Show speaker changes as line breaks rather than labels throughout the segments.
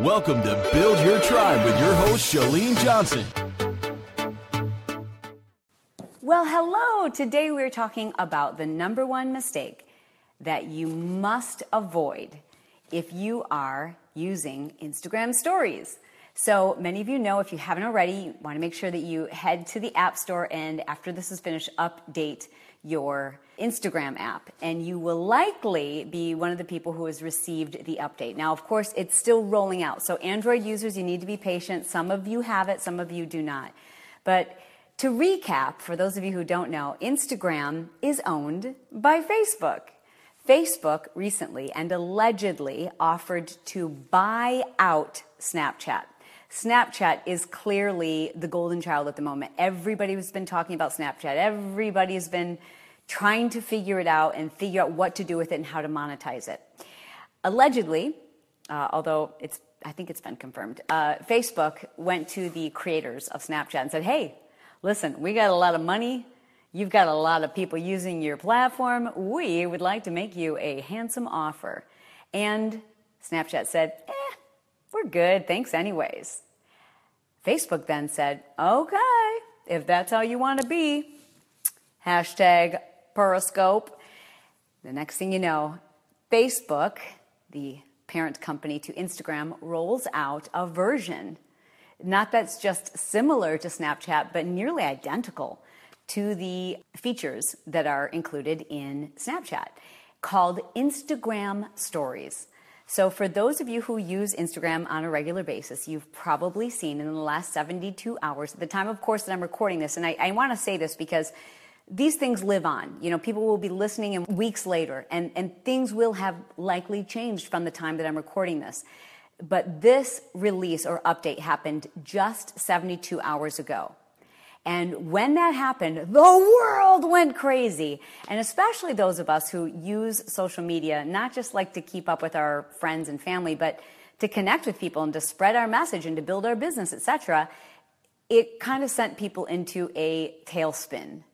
Welcome to Build Your Tribe with your host, Chalene Johnson.
Well, hello. Today we're talking about the number one mistake that you must avoid if you are using Instagram stories. So many of you know if you haven't already, you want to make sure that you head to the App Store and after this is finished, update your Instagram app. And you will likely be one of the people who has received the update. Now, of course, it's still rolling out. So, Android users, you need to be patient. Some of you have it, some of you do not. But to recap, for those of you who don't know, Instagram is owned by Facebook. Facebook recently and allegedly offered to buy out Snapchat. Snapchat is clearly the golden child at the moment. Everybody has been talking about Snapchat. Everybody's been trying to figure it out and figure out what to do with it and how to monetize it. Allegedly, uh, although it's I think it's been confirmed. Uh, Facebook went to the creators of Snapchat and said, "Hey, listen, we got a lot of money. You've got a lot of people using your platform. We would like to make you a handsome offer." And Snapchat said, eh, we're good, thanks, anyways. Facebook then said, okay, if that's how you want to be, hashtag Periscope. The next thing you know, Facebook, the parent company to Instagram, rolls out a version, not that's just similar to Snapchat, but nearly identical to the features that are included in Snapchat called Instagram Stories. So, for those of you who use Instagram on a regular basis, you've probably seen in the last 72 hours, at the time, of course, that I'm recording this, and I, I want to say this because these things live on. You know, people will be listening in weeks later, and, and things will have likely changed from the time that I'm recording this. But this release or update happened just 72 hours ago. And when that happened, the world went crazy. And especially those of us who use social media, not just like to keep up with our friends and family, but to connect with people and to spread our message and to build our business, etc. It kind of sent people into a tailspin.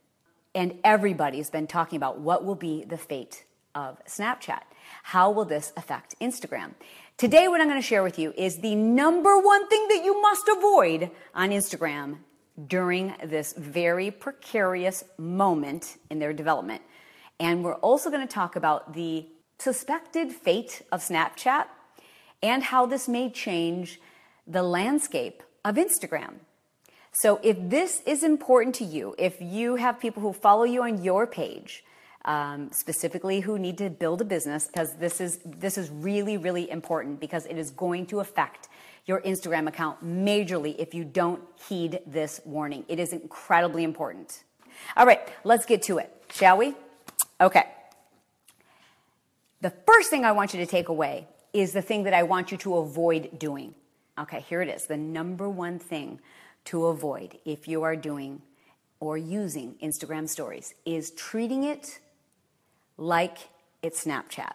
And everybody's been talking about what will be the fate of Snapchat. How will this affect Instagram? Today, what I'm going to share with you is the number one thing that you must avoid on Instagram during this very precarious moment in their development. And we're also going to talk about the suspected fate of Snapchat and how this may change the landscape of Instagram. So, if this is important to you, if you have people who follow you on your page, um, specifically who need to build a business, because this is this is really really important because it is going to affect your Instagram account majorly if you don't heed this warning. It is incredibly important. All right, let's get to it, shall we? Okay. The first thing I want you to take away is the thing that I want you to avoid doing. Okay, here it is. The number one thing to avoid if you are doing or using Instagram stories is treating it like it's Snapchat.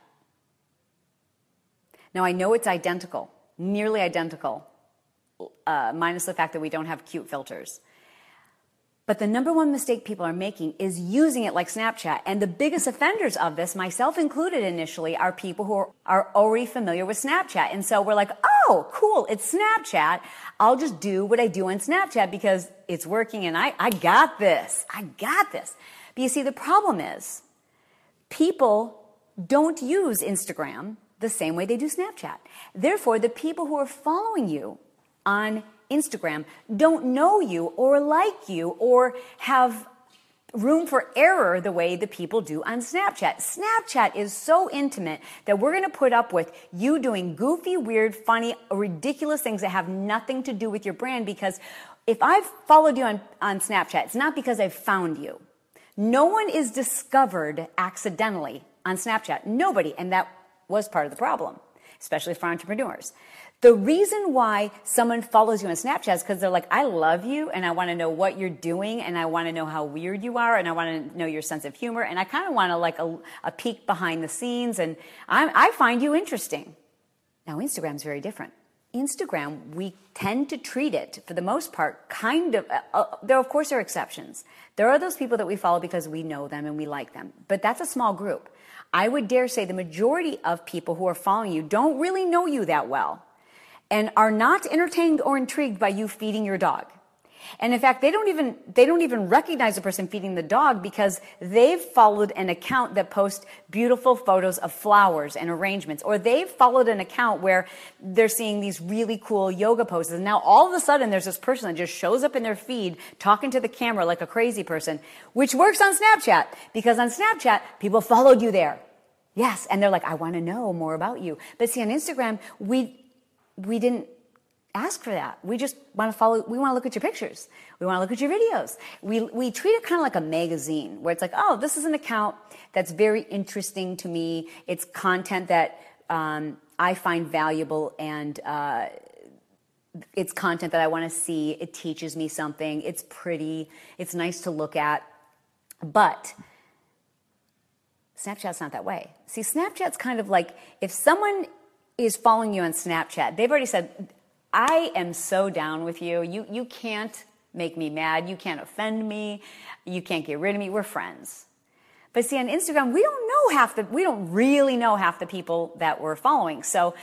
Now, I know it's identical nearly identical, uh, minus the fact that we don't have cute filters. But the number one mistake people are making is using it like Snapchat. And the biggest offenders of this, myself included initially, are people who are, already familiar with Snapchat. And so we're like, oh, Oh, cool, it's Snapchat. I'll just do what I do on Snapchat because it's working and I, I got this. I got this. But you see, the problem is people don't use Instagram the same way they do Snapchat. Therefore, the people who are following you on Instagram don't know you or like you or have room for error the way the people do on Snapchat. Snapchat is so intimate that we're going to put up with you doing goofy, weird, funny, ridiculous things that have nothing to do with your brand because if I've followed you on, on Snapchat, it's not because I've found you. No one is discovered accidentally on Snapchat. Nobody. And that was part of the problem, especially for entrepreneurs. The reason why someone follows you on Snapchat is because they're like, I love you and I want to know what you're doing and I want to know how weird you are and I want to know your sense of humor and I kind of want to like a, a, peek behind the scenes and I'm, I find you interesting. Now, Instagram's very different. Instagram, we tend to treat it, for the most part, kind of. Uh, uh, there, of course, are exceptions. There are those people that we follow because we know them and we like them, but that's a small group. I would dare say the majority of people who are following you don't really know you that well. And are not entertained or intrigued by you feeding your dog. And in fact, they don't even, they don't even recognize the person feeding the dog because they've followed an account that posts beautiful photos of flowers and arrangements, or they've followed an account where they're seeing these really cool yoga poses. And now all of a sudden there's this person that just shows up in their feed talking to the camera like a crazy person, which works on Snapchat because on Snapchat, people followed you there. Yes. And they're like, I want to know more about you. But see, on Instagram, we, we didn't ask for that. We just want to follow, we want to look at your pictures. We want to look at your videos. We, we treat it kind of like a magazine where it's like, oh, this is an account that's very interesting to me. It's content that um, I find valuable and uh, it's content that I want to see. It teaches me something. It's pretty. It's nice to look at. But Snapchat's not that way. See, Snapchat's kind of like if someone is following you on Snapchat, they've already said, I am so down with you. You, you can't make me mad. You can't offend me. You can't get rid of me. We're friends. But see, on Instagram, we don't know half the, we don't really know half the people that we're following. So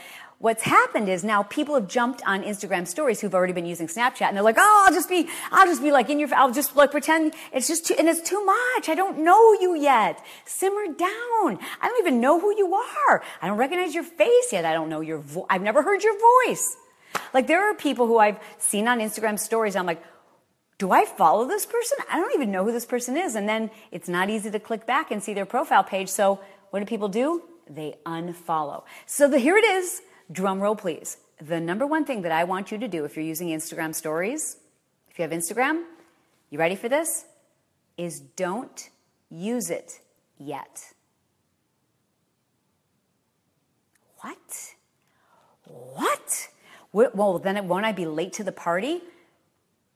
what's happened is now people have jumped on Instagram stories who've already been using Snapchat and they're like, oh, I'll just be, I'll just be like in your, I'll just like pretend it's just too, and it's too much. I don't know you yet. Simmer down. I don't even know who you are. I don't recognize your face yet. I don't know your voice. I've never heard your voice. Like there are people who I've seen on Instagram stories. I'm like, do I follow this person? I don't even know who this person is. And then it's not easy to click back and see their profile page. So what do people do? They unfollow. So the, here it is. Drum roll, please. The number one thing that I want you to do if you're using Instagram stories, if you have Instagram, you ready for this? Is don't use it yet. What? What? Well, then won't I be late to the party?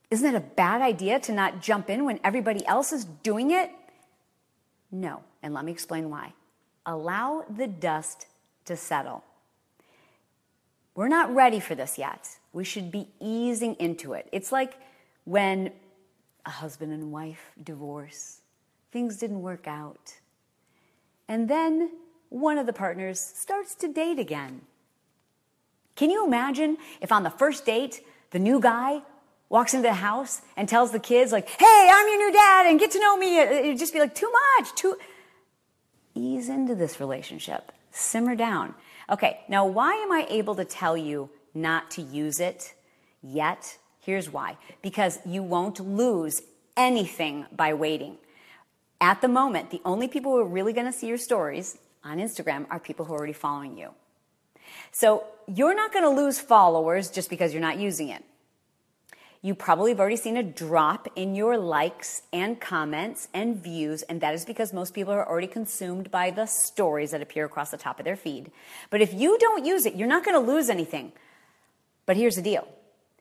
Isn't it a bad idea to not jump in when everybody else is doing it? No, and let me explain why. Allow the dust to settle. We're not ready for this yet. We should be easing into it. It's like when a husband and wife divorce, things didn't work out. And then one of the partners starts to date again. Can you imagine if on the first date, the new guy walks into the house and tells the kids, like, hey, I'm your new dad and get to know me? It'd just be like, too much, too. Ease into this relationship, simmer down. Okay, now why am I able to tell you not to use it yet? Here's why because you won't lose anything by waiting. At the moment, the only people who are really going to see your stories on Instagram are people who are already following you. So you're not going to lose followers just because you're not using it. You probably have already seen a drop in your likes and comments and views, and that is because most people are already consumed by the stories that appear across the top of their feed. But if you don't use it, you're not going to lose anything. But here's the deal.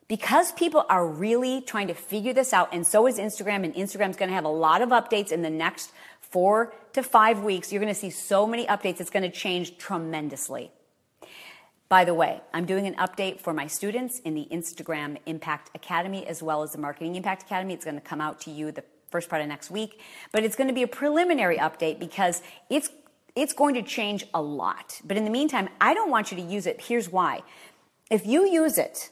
Because people are really trying to figure this out, and so is Instagram, and Instagram's going to have a lot of updates in the next four to five weeks. You're going to see so many updates, it's going to change tremendously. By the way, I'm doing an update for my students in the Instagram Impact Academy as well as the Marketing Impact Academy. It's going to come out to you the first part of next week, but it's going to be a preliminary update because it's it's going to change a lot. But in the meantime, I don't want you to use it. Here's why. If you use it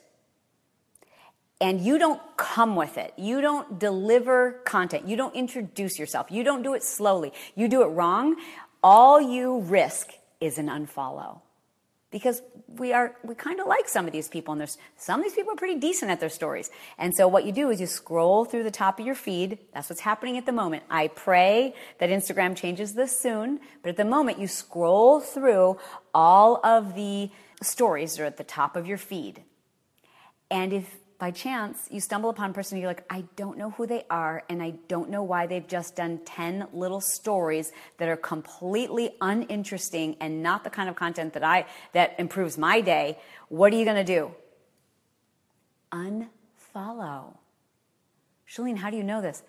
and you don't come with it, you don't deliver content, you don't introduce yourself, you don't do it slowly, you do it wrong, all you risk is an unfollow because we are we kind of like some of these people and there's some of these people are pretty decent at their stories. And so what you do is you scroll through the top of your feed. That's what's happening at the moment. I pray that instagram changes this soon but at the moment you scroll through all of the stories that are at the top of your feed. And if by chance you stumble upon a person you're like, I don't know who they are, and I don't know why they've just done 10 little stories that are completely uninteresting and not the kind of content that I that improves my day, what are you gonna do? Unfollow. Chalene, how do you know this?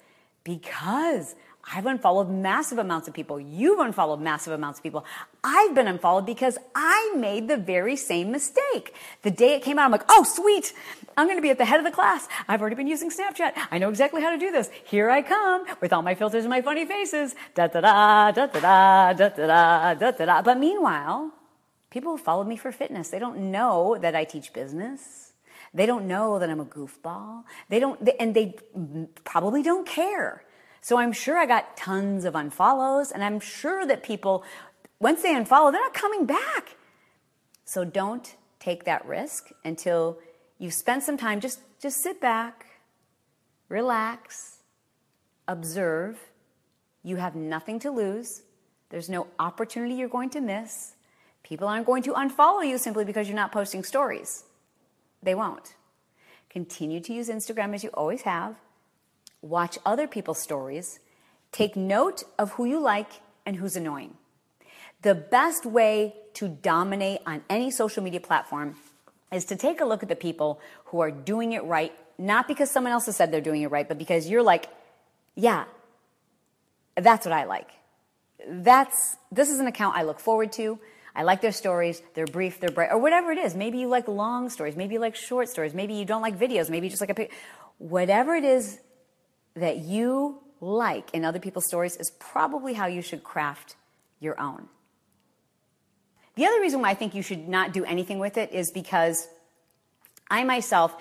Because I've unfollowed massive amounts of people. You've unfollowed massive amounts of people. I've been unfollowed because I made the very same mistake. The day it came out, I'm like, oh, sweet. I'm going to be at the head of the class. I've already been using Snapchat. I know exactly how to do this. Here I come with all my filters and my funny faces. Da da da, da da da, da da da, da da da. But meanwhile, People who follow me for fitness, they don't know that I teach business. They don't know that I'm a goofball. They don't, and they probably don't care. So I'm sure I got tons of unfollows, and I'm sure that people, once they unfollow, they're not coming back. So don't take that risk until you've spent some time. Just, just sit back, relax, observe. You have nothing to lose. There's no opportunity you're going to miss. People aren't going to unfollow you simply because you're not posting stories. They won't. Continue to use Instagram as you always have. Watch other people's stories. Take note of who you like and who's annoying. The best way to dominate on any social media platform is to take a look at the people who are doing it right, not because someone else has said they're doing it right, but because you're like, yeah, that's what I like. That's this is an account I look forward to. I like their stories. They're brief, they're bright, or whatever it is. Maybe you like long stories. Maybe you like short stories. Maybe you don't like videos. Maybe you just like a pic. Whatever it is that you like in other people's stories is probably how you should craft your own. The other reason why I think you should not do anything with it is because I myself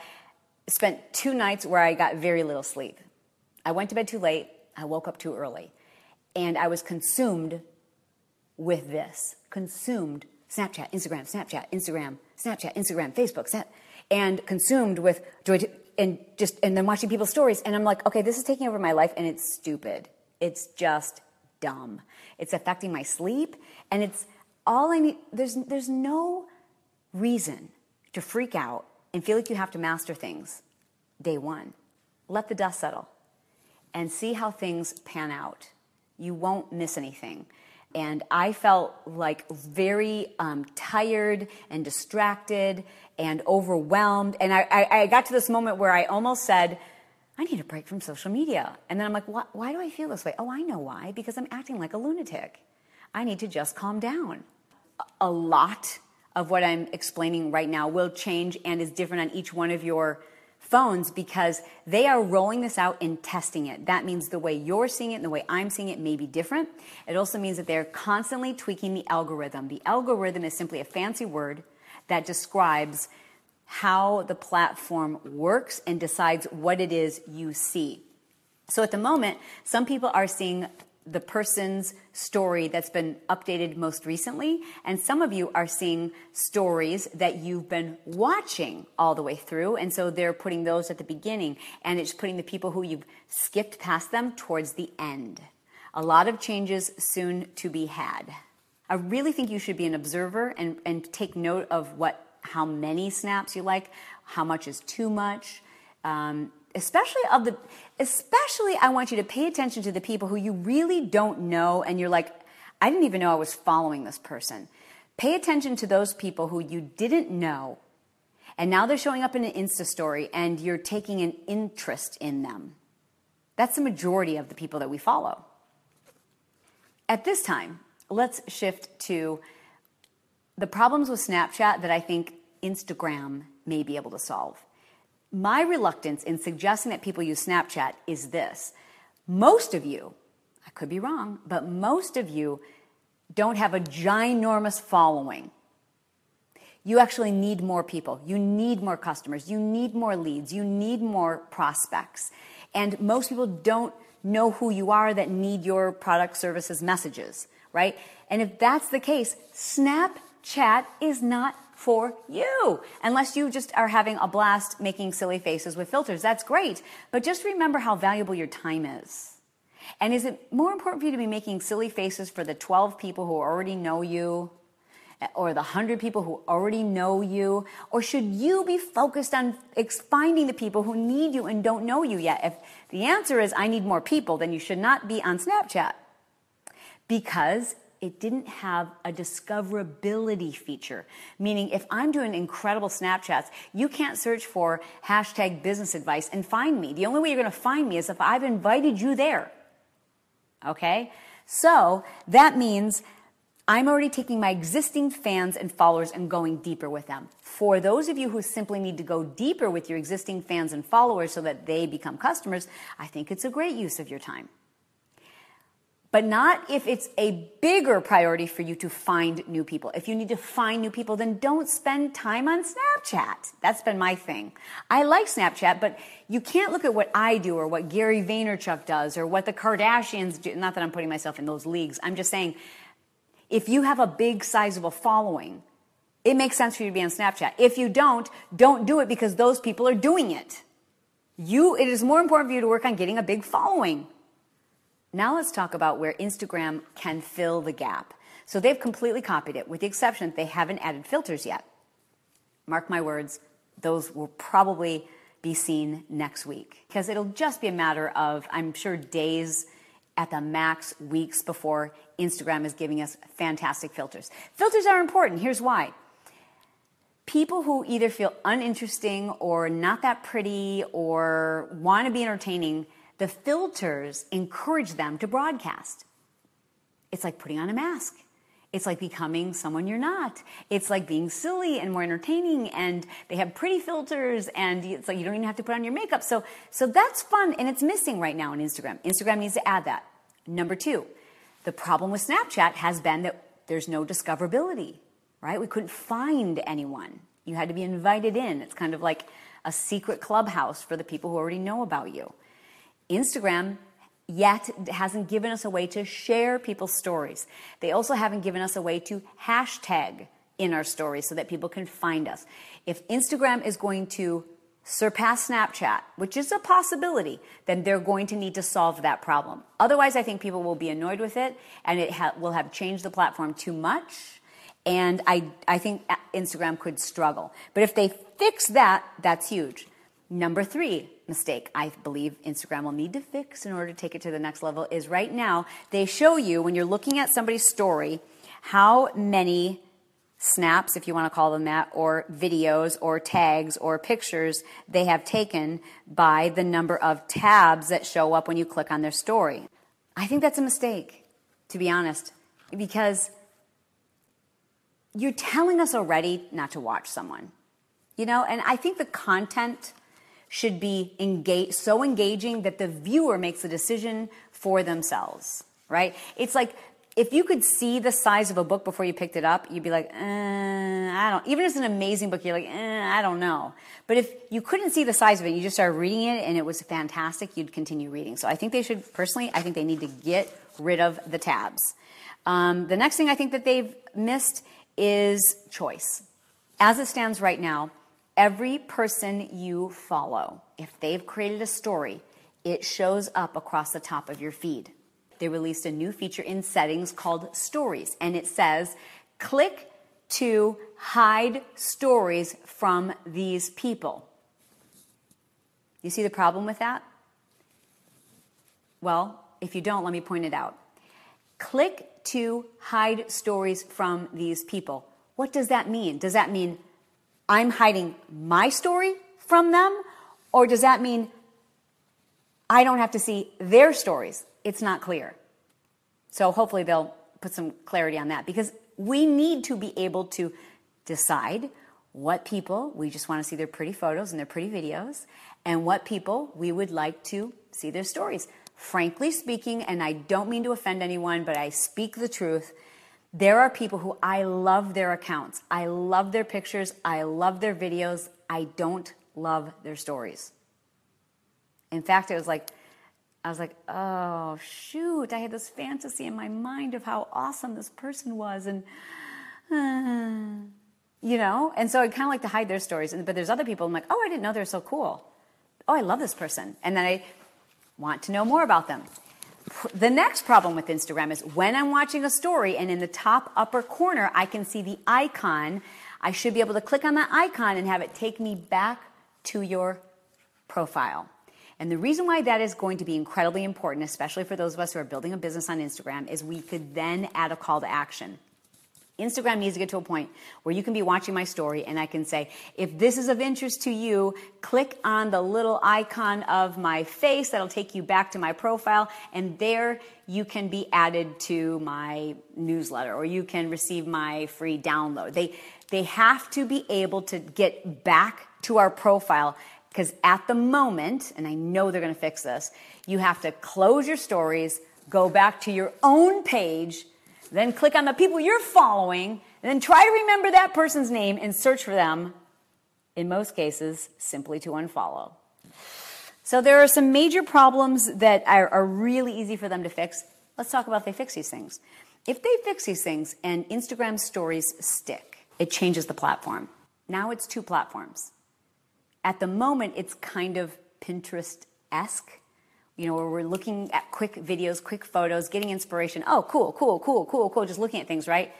spent two nights where I got very little sleep. I went to bed too late, I woke up too early, and I was consumed with this. Consumed Snapchat, Instagram, Snapchat, Instagram, Snapchat, Instagram, Facebook, Snap, and consumed with joy to, and just and then watching people's stories and I'm like, okay, this is taking over my life and it's stupid. It's just dumb. It's affecting my sleep and it's all I need there's there's no reason to freak out and feel like you have to master things day 1. Let the dust settle and see how things pan out. You won't miss anything and I felt like very um, tired and distracted and overwhelmed. And I, I, I, got to this moment where I almost said, I need a break from social media. And then I'm like, why, why do I feel this way? Oh, I know why. Because I'm acting like a lunatic. I need to just calm down. A lot of what I'm explaining right now will change and is different on each one of your phones because they are rolling this out and testing it. That means the way you're seeing it and the way I'm seeing it may be different. It also means that they're constantly tweaking the algorithm. The algorithm is simply a fancy word that describes how the platform works and decides what it is you see. So at the moment, some people are seeing the person's story that's been updated most recently. And some of you are seeing stories that you've been watching all the way through. And so they're putting those at the beginning and it's putting the people who you've skipped past them towards the end. A lot of changes soon to be had. I really think you should be an observer and, and take note of what, how many snaps you like, how much is too much. Um, especially of the especially I want you to pay attention to the people who you really don't know and you're like I didn't even know I was following this person. Pay attention to those people who you didn't know and now they're showing up in an Insta story and you're taking an interest in them. That's the majority of the people that we follow. At this time, let's shift to the problems with Snapchat that I think Instagram may be able to solve. My reluctance in suggesting that people use Snapchat is this. Most of you, I could be wrong, but most of you don't have a ginormous following. You actually need more people. You need more customers. You need more leads. You need more prospects. And most people don't know who you are that need your product, services, messages, right? And if that's the case, Snapchat is not for you. Unless you just are having a blast making silly faces with filters. That's great. But just remember how valuable your time is. And is it more important for you to be making silly faces for the 12 people who already know you? Or the 100 people who already know you? Or should you be focused on finding the people who need you and don't know you yet? If the answer is, I need more people, then you should not be on Snapchat. Because it didn't have a discoverability feature. Meaning, if I'm doing incredible Snapchats, you can't search for hashtag business advice and find me. The only way you're going to find me is if I've invited you there. Okay? So that means I'm already taking my existing fans and followers and going deeper with them. For those of you who simply need to go deeper with your existing fans and followers so that they become customers, I think it's a great use of your time. But not if it's a bigger priority for you to find new people. If you need to find new people, then don't spend time on Snapchat. That's been my thing. I like Snapchat, but you can't look at what I do or what Gary Vaynerchuk does or what the Kardashians do. Not that I'm putting myself in those leagues. I'm just saying, if you have a big, sizable following, it makes sense for you to be on Snapchat. If you don't, don't do it because those people are doing it. You, it is more important for you to work on getting a big following. Now let's talk about where Instagram can fill the gap. So they've completely copied it, with the exception that they haven't added filters yet. Mark my words, those will probably be seen next week because it'll just be a matter of, I'm sure, days at the max, weeks before Instagram is giving us fantastic filters. Filters are important. Here's why. People who either feel uninteresting or not that pretty or want to be entertaining the filters encourage them to broadcast. It's like putting on a mask. It's like becoming someone you're not. It's like being silly and more entertaining and they have pretty filters and it's like you don't even have to put on your makeup. So, so that's fun and it's missing right now on Instagram. Instagram needs to add that. Number two, the problem with Snapchat has been that there's no discoverability, right? We couldn't find anyone. You had to be invited in. It's kind of like a secret clubhouse for the people who already know about you. Instagram yet hasn't given us a way to share people's stories. They also haven't given us a way to hashtag in our stories so that people can find us. If Instagram is going to surpass Snapchat, which is a possibility, then they're going to need to solve that problem. Otherwise, I think people will be annoyed with it and it ha- will have changed the platform too much. And I, I think Instagram could struggle. But if they fix that, that's huge. Number three mistake I believe Instagram will need to fix in order to take it to the next level is right now they show you when you're looking at somebody's story how many snaps, if you want to call them that, or videos or tags or pictures they have taken by the number of tabs that show up when you click on their story. I think that's a mistake, to be honest, because you're telling us already not to watch someone. You know, and I think the content should be engage, so engaging that the viewer makes a decision for themselves, right? It's like if you could see the size of a book before you picked it up, you'd be like, eh, I don't. Even if it's an amazing book, you're like, eh, I don't know. But if you couldn't see the size of it, you just started reading it and it was fantastic, you'd continue reading. So I think they should, personally, I think they need to get rid of the tabs. Um, the next thing I think that they've missed is choice. As it stands right now, Every person you follow, if they've created a story, it shows up across the top of your feed. They released a new feature in settings called Stories, and it says, click to hide stories from these people. You see the problem with that? Well, if you don't, let me point it out. Click to hide stories from these people. What does that mean? Does that mean I'm hiding my story from them? Or does that mean I don't have to see their stories? It's not clear. So hopefully they'll put some clarity on that because we need to be able to decide what people we just want to see their pretty photos and their pretty videos and what people we would like to see their stories. Frankly speaking, and I don't mean to offend anyone, but I speak the truth. There are people who I love their accounts. I love their pictures. I love their videos. I don't love their stories. In fact, it was like, I was like, oh, shoot, I had this fantasy in my mind of how awesome this person was. And, uh, you know, and so I kind of like to hide their stories. But there's other people, I'm like, oh, I didn't know they're so cool. Oh, I love this person. And then I want to know more about them the next problem with Instagram is when I'm watching a story and in the top upper corner, I can see the icon. I should be able to click on that icon and have it take me back to your profile. And the reason why that is going to be incredibly important, especially for those of us who are building a business on Instagram, is we could then add a call to action. Instagram needs to get to a point where you can be watching my story and I can say, if this is of interest to you, click on the little icon of my face that'll take you back to my profile and there you can be added to my newsletter or you can receive my free download. They, they have to be able to get back to our profile because at the moment, and I know they're going to fix this, you have to close your stories, go back to your own page, then click on the people you're following, and then try to remember that person's name and search for them. In most cases, simply to unfollow. So there are some major problems that are, are really easy for them to fix. Let's talk about if they fix these things. If they fix these things and Instagram stories stick, it changes the platform. Now it's two platforms. At the moment, it's kind of Pinterest esque, you know, where we're looking at quick videos, quick photos, getting inspiration. Oh, cool, cool, cool, cool, cool, just looking at things, right?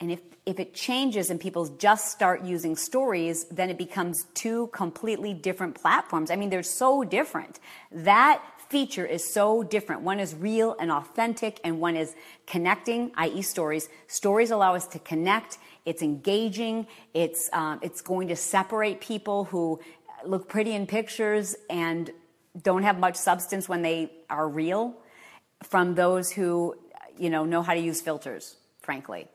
And if, if it changes and people just start using stories, then it becomes two completely different platforms. I mean, they're so different. That feature is so different. One is real and authentic, and one is connecting, i.e., stories. Stories allow us to connect. It's engaging. It's um, it's going to separate people who look pretty in pictures and don't have much substance when they are real from those who you know know how to use filters. Frankly.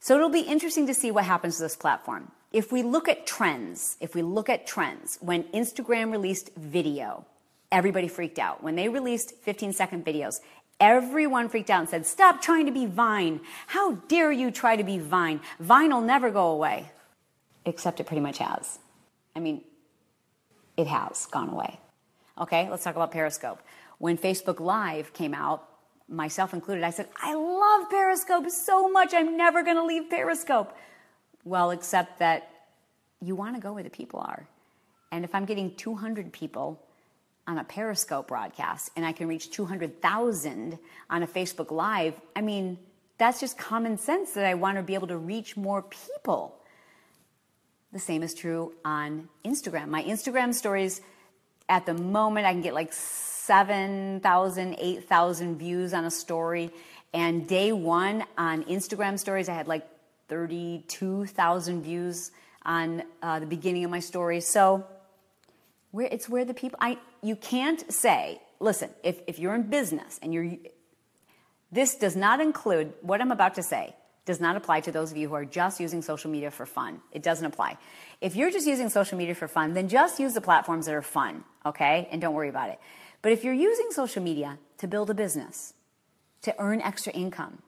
So it'll be interesting to see what happens to this platform. If we look at trends, if we look at trends, when Instagram released video, everybody freaked out. When they released 15 second videos, everyone freaked out and said, Stop trying to be Vine. How dare you try to be Vine? Vine will never go away. Except it pretty much has. I mean, it has gone away. Okay, let's talk about Periscope. When Facebook Live came out, myself included, I said, I love Periscope so much. I'm never going to leave Periscope. Well, except that you want to go where the people are. And if I'm getting 200 people on a Periscope broadcast and I can reach 200,000 on a Facebook Live, I mean, that's just common sense that I want to be able to reach more people. The same is true on Instagram. My Instagram stories, at the moment, I can get like 7,000, 8,000 views on a story. And day one on Instagram stories, I had like 32,000 views on uh, the beginning of my story. So where it's where the people I you can't say, listen, if, if you're in business and you're this does not include what I'm about to say does not apply to those of you who are just using social media for fun. It doesn't apply. If you're just using social media for fun, then just use the platforms that are fun, okay? And don't worry about it. But if you're using social media to build a business, to earn extra income,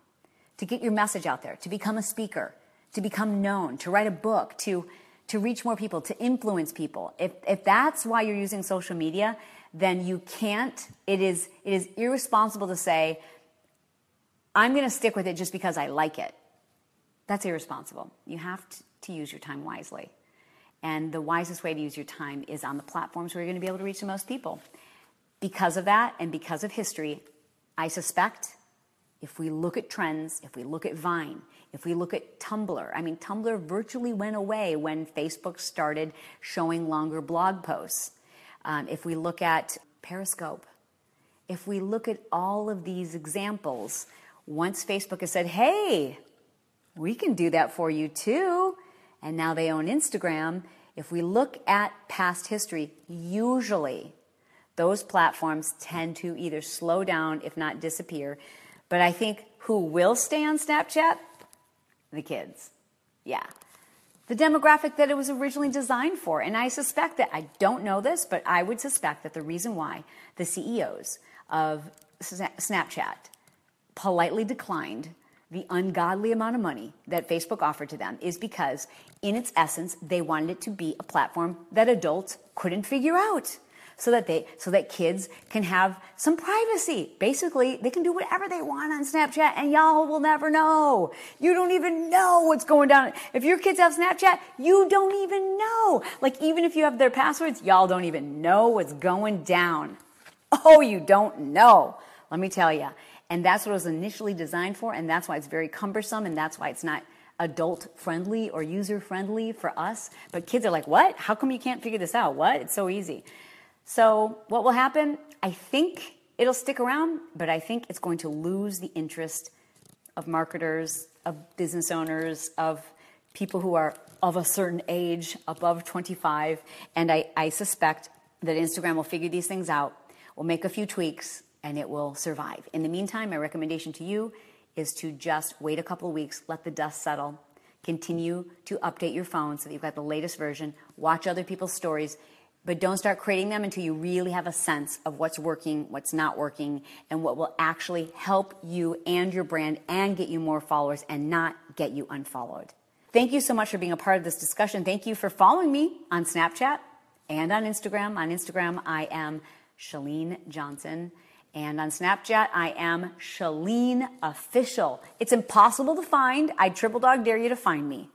to get your message out there, to become a speaker, to become known, to write a book, to, to reach more people, to influence people, if, if that's why you're using social media, then you can't, it is, it is irresponsible to say, I'm going to stick with it just because I like it. That's irresponsible. You have to, use your time wisely. And the wisest way to use your time is on the platforms where you're going to be able to reach the most people. Because of that and because of history, I suspect if we look at trends, if we look at Vine, if we look at Tumblr, I mean, Tumblr virtually went away when Facebook started showing longer blog posts. Um, if we look at Periscope, if we look at all of these examples, once Facebook has said, hey, we can do that for you too, and now they own Instagram, if we look at past history, usually those platforms tend to either slow down, if not disappear. But I think who will stay on Snapchat? The kids. Yeah. The demographic that it was originally designed for. And I suspect that, I don't know this, but I would suspect that the reason why the CEOs of Snapchat politely declined the ungodly amount of money that Facebook offered to them is because, in its essence, they wanted it to be a platform that adults couldn't figure out so that they so that kids can have some privacy. Basically, they can do whatever they want on Snapchat and y'all will never know. You don't even know what's going down. If your kids have Snapchat, you don't even know. Like even if you have their passwords, y'all don't even know what's going down. Oh, you don't know. Let me tell you. And that's what it was initially designed for and that's why it's very cumbersome and that's why it's not adult friendly or user friendly for us. But kids are like, "What? How come you can't figure this out? What? It's so easy." So, what will happen? I think it'll stick around, but I think it's going to lose the interest of marketers, of business owners, of people who are of a certain age, above 25. And I, I suspect that Instagram will figure these things out, will make a few tweaks, and it will survive. In the meantime, my recommendation to you is to just wait a couple of weeks, let the dust settle, continue to update your phone so that you've got the latest version, watch other people's stories, But don't start creating them until you really have a sense of what's working, what's not working, and what will actually help you and your brand and get you more followers and not get you unfollowed. Thank you so much for being a part of this discussion. Thank you for following me on Snapchat and on Instagram. On Instagram, I am Chalene Johnson. And on Snapchat, I am Chalene Official. It's impossible to find. I triple dog dare you to find me.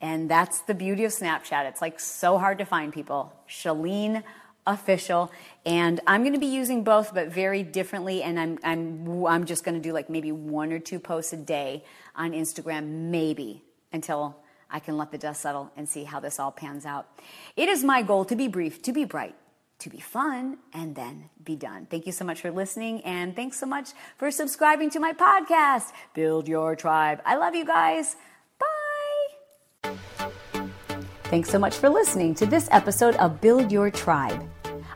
And that's the beauty of Snapchat. It's like so hard to find people. Chalene Official. And I'm going to be using both, but very differently. And I'm, I'm, I'm just going to do like maybe one or two posts a day on Instagram, maybe until I can let the dust settle and see how this all pans out. It is my goal to be brief, to be bright, to be fun, and then be done. Thank you so much for listening, and thanks so much for subscribing to my podcast, Build Your Tribe. I love you guys. Bye. Thanks so much for listening to this episode of Build Your Tribe.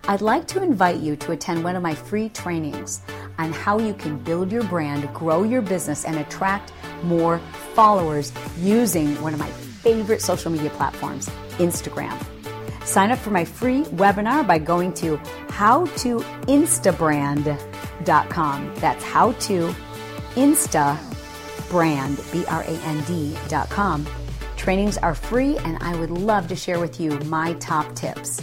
I'd like to invite you to attend one of my free trainings on how you can build your brand, grow your business, and attract more followers using one of my favorite social media platforms, Instagram. Sign up for my free webinar by going to howtoinstabrand.com. That's how to instabrand, B R A N D.com. Trainings are free, and I would love to share with you my top tips.